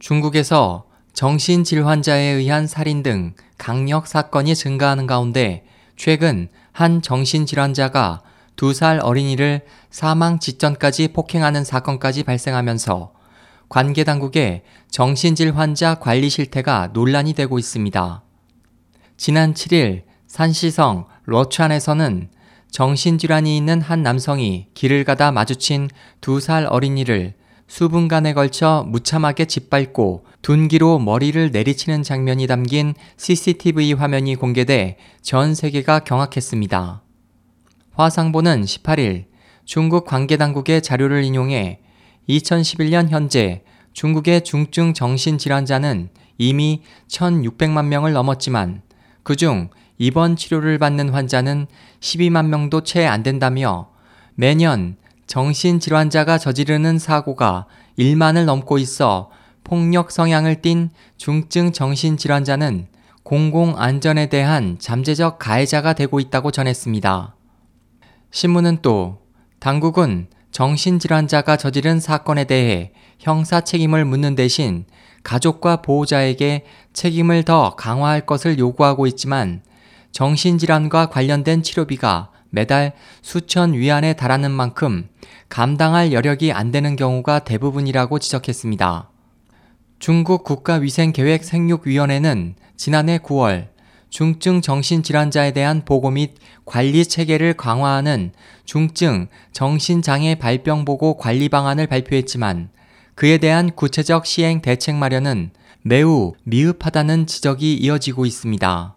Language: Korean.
중국에서 정신질환자에 의한 살인 등 강력 사건이 증가하는 가운데 최근 한 정신질환자가 두 살 어린이를 사망 직전까지 폭행하는 사건까지 발생하면서 관계 당국의 정신질 환자 관리 실태가 논란이 되고 있습니다. 지난 7일 산시성 러촨에서는 정신질환이 있는 한 남성이 길을 가다 마주친 두 살 어린이를 수분간에 걸쳐 무참하게 짓밟고 둔기로 머리를 내리치는 장면이 담긴 CCTV 화면이 공개돼 전 세계가 경악했습니다. 화상보는 18일 중국 관계당국의 자료를 인용해 2011년 현재 중국의 중증 정신질환자는 이미 1,600만 명을 넘었지만 그중 입원 치료를 받는 환자는 12만 명도 채 안 된다며 매년 정신질환자가 저지르는 사고가 1만을 넘고 있어 폭력 성향을 띤 중증 정신질환자는 공공안전에 대한 잠재적 가해자가 되고 있다고 전했습니다. 신문은 또 당국은 정신질환자가 저지른 사건에 대해 형사 책임을 묻는 대신 가족과 보호자에게 책임을 더 강화할 것을 요구하고 있지만 정신질환과 관련된 치료비가 매달 수천 위안에 달하는 만큼 감당할 여력이 안 되는 경우가 대부분이라고 지적했습니다. 중국 국가위생계획 생육위원회는 지난해 9월 중증 정신질환자에 대한 보고 및 관리 체계를 강화하는 중증 정신장애 발병 보고 관리 방안을 발표했지만 그에 대한 구체적 시행 대책 마련은 매우 미흡하다는 지적이 이어지고 있습니다.